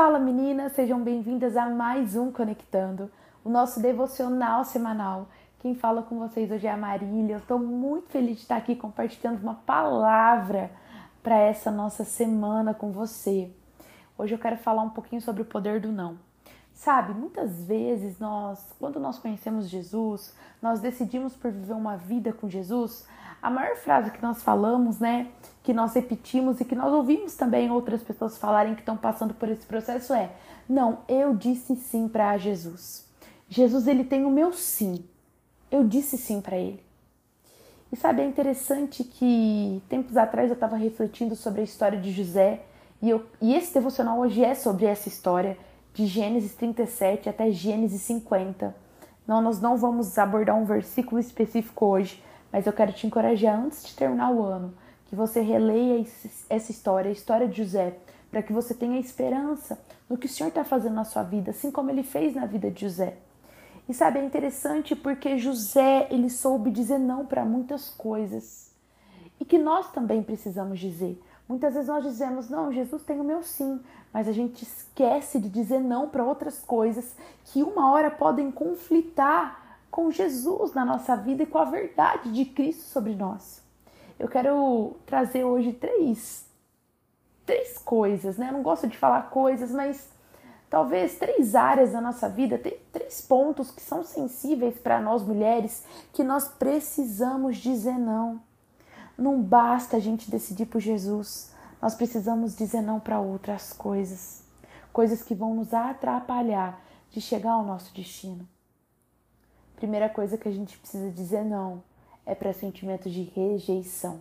Fala meninas, sejam bem-vindas a mais um Conectando, o nosso devocional semanal. Quem fala com vocês hoje é a Marília. Eu estou muito feliz de estar aqui compartilhando uma palavra para essa nossa semana com você. Hoje eu quero falar um pouquinho sobre o poder do não. Sabe, muitas vezes nós, quando nós conhecemos Jesus, nós decidimos por viver uma vida com Jesus, a maior frase que nós falamos, né, que nós repetimos e que nós ouvimos também outras pessoas falarem que estão passando por esse processo é: "Não, eu disse sim para Jesus. Jesus ele tem o meu sim. Eu disse sim para ele." E sabe, é interessante que tempos atrás eu estava refletindo sobre a história de José e, eu, e esse devocional hoje é sobre essa história de Gênesis 37 até Gênesis 50. Não, nós não vamos abordar um versículo específico hoje, mas eu quero te encorajar antes de terminar o ano que você releia essa história, a história de José, para que você tenha esperança no que o Senhor está fazendo na sua vida, assim como ele fez na vida de José. E sabe, é interessante porque José, ele soube dizer não para muitas coisas. E que nós também precisamos dizer. Muitas vezes nós dizemos, não, Jesus tem o meu sim, mas a gente esquece de dizer não para outras coisas que uma hora podem conflitar com Jesus na nossa vida e com a verdade de Cristo sobre nós. Eu quero trazer hoje três, três coisas, né? Eu não gosto de falar coisas, mas talvez três áreas da nossa vida, três pontos que são sensíveis para nós mulheres que nós precisamos dizer não. Não basta a gente decidir por Jesus, nós precisamos dizer não para outras coisas, coisas que vão nos atrapalhar de chegar ao nosso destino. Primeira coisa que a gente precisa dizer não é para sentimentos de rejeição.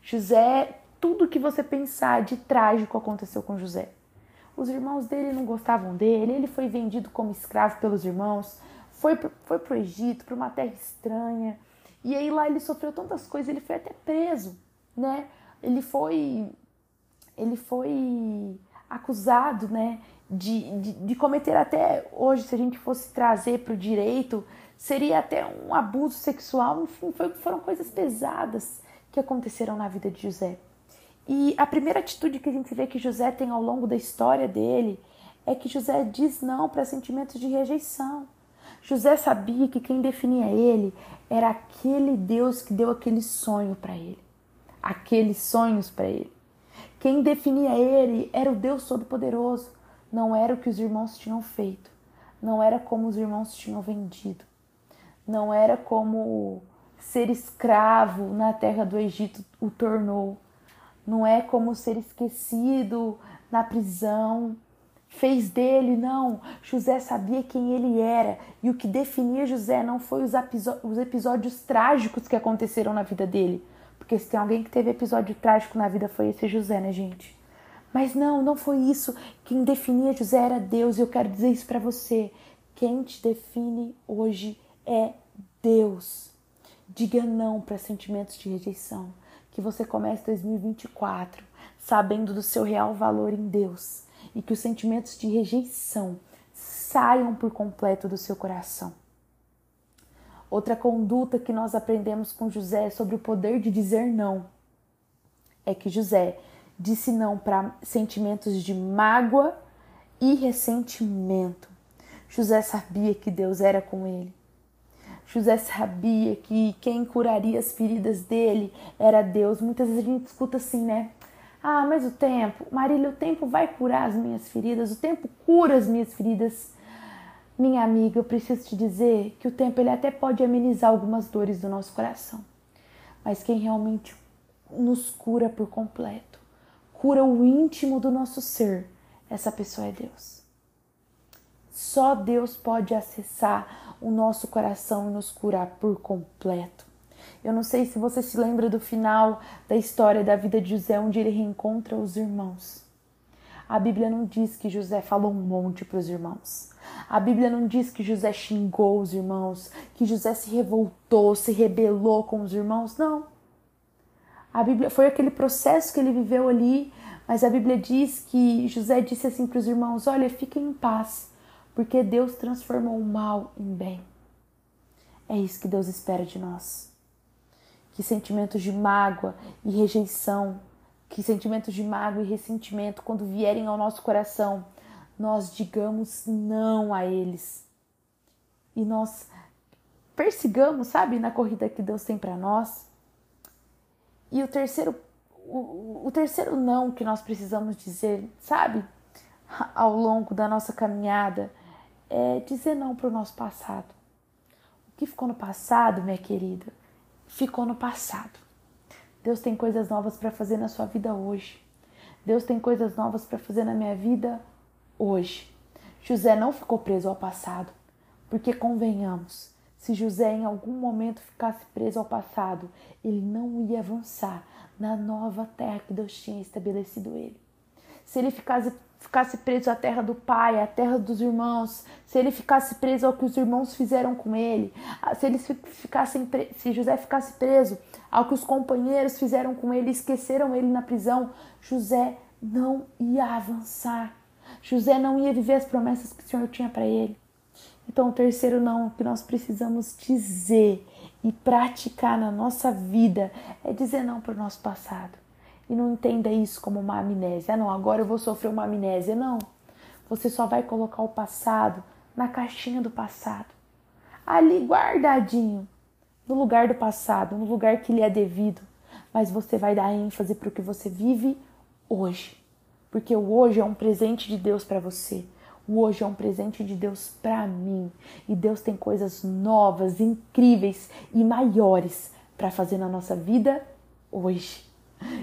José, tudo que você pensar de trágico aconteceu com José. Os irmãos dele não gostavam dele, ele foi vendido como escravo pelos irmãos, foi, foi para o Egito, para uma terra estranha, e aí lá ele sofreu tantas coisas, ele foi até preso, né? Ele foi, ele foi acusado, né, de, de, de cometer até hoje, se a gente fosse trazer para o direito, seria até um abuso sexual, enfim, foram coisas pesadas que aconteceram na vida de José. E a primeira atitude que a gente vê que José tem ao longo da história dele é que José diz não para sentimentos de rejeição. José sabia que quem definia ele era aquele Deus que deu aquele sonho para ele, aqueles sonhos para ele. Quem definia ele era o Deus Todo-Poderoso, não era o que os irmãos tinham feito, não era como os irmãos tinham vendido, não era como ser escravo na terra do Egito o tornou, não é como ser esquecido na prisão, fez dele, não. José sabia quem ele era e o que definia José não foi os, os episódios trágicos que aconteceram na vida dele. Porque se tem alguém que teve episódio trágico na vida foi esse José, né, gente? Mas não, não foi isso. Quem definia José era Deus e eu quero dizer isso para você. Quem te define hoje é Deus. Diga não para sentimentos de rejeição. Que você comece 2024 sabendo do seu real valor em Deus e que os sentimentos de rejeição saiam por completo do seu coração. Outra conduta que nós aprendemos com José sobre o poder de dizer não é que José disse não para sentimentos de mágoa e ressentimento. José sabia que Deus era com ele. José sabia que quem curaria as feridas dele era Deus. Muitas vezes a gente escuta assim, né? Ah, mas o tempo, Marília, o tempo vai curar as minhas feridas, o tempo cura as minhas feridas. Minha amiga, eu preciso te dizer que o tempo ele até pode amenizar algumas dores do nosso coração, mas quem realmente nos cura por completo, cura o íntimo do nosso ser, essa pessoa é Deus. Só Deus pode acessar o nosso coração e nos curar por completo. Eu não sei se você se lembra do final da história da vida de José, onde ele reencontra os irmãos. A Bíblia não diz que José falou um monte para os irmãos. A Bíblia não diz que José xingou os irmãos, que José se revoltou, se rebelou com os irmãos. Não. A Bíblia foi aquele processo que ele viveu ali, mas a Bíblia diz que José disse assim para os irmãos: Olha, fiquem em paz, porque Deus transformou o mal em bem. É isso que Deus espera de nós. Que sentimentos de mágoa e rejeição, que sentimentos de mágoa e ressentimento, quando vierem ao nosso coração, nós digamos não a eles. E nós persigamos, sabe, na corrida que Deus tem para nós. E o terceiro, o, o terceiro não que nós precisamos dizer, sabe, ao longo da nossa caminhada, é dizer não para o nosso passado. O que ficou no passado, minha querida, ficou no passado. Deus tem coisas novas para fazer na sua vida hoje. Deus tem coisas novas para fazer na minha vida hoje. José não ficou preso ao passado, porque convenhamos, se José em algum momento ficasse preso ao passado, ele não ia avançar na nova terra que Deus tinha estabelecido ele. Se ele ficasse ficasse preso à terra do pai, à terra dos irmãos, se ele ficasse preso ao que os irmãos fizeram com ele, se ele ficasse se José ficasse preso ao que os companheiros fizeram com ele, esqueceram ele na prisão, José não ia avançar. José não ia viver as promessas que o Senhor tinha para ele. Então, o terceiro não que nós precisamos dizer e praticar na nossa vida é dizer não para o nosso passado. E não entenda isso como uma amnésia. Ah, não, agora eu vou sofrer uma amnésia. Não. Você só vai colocar o passado na caixinha do passado. Ali guardadinho, no lugar do passado, no lugar que lhe é devido. Mas você vai dar ênfase para o que você vive hoje. Porque o hoje é um presente de Deus para você. O hoje é um presente de Deus para mim. E Deus tem coisas novas, incríveis e maiores para fazer na nossa vida hoje.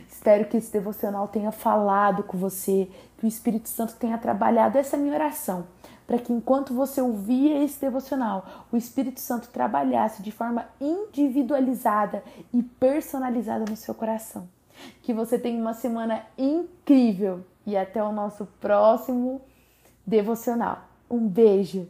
Espero que esse devocional tenha falado com você, que o Espírito Santo tenha trabalhado essa minha oração, para que enquanto você ouvia esse devocional, o Espírito Santo trabalhasse de forma individualizada e personalizada no seu coração. Que você tenha uma semana incrível e até o nosso próximo devocional. Um beijo!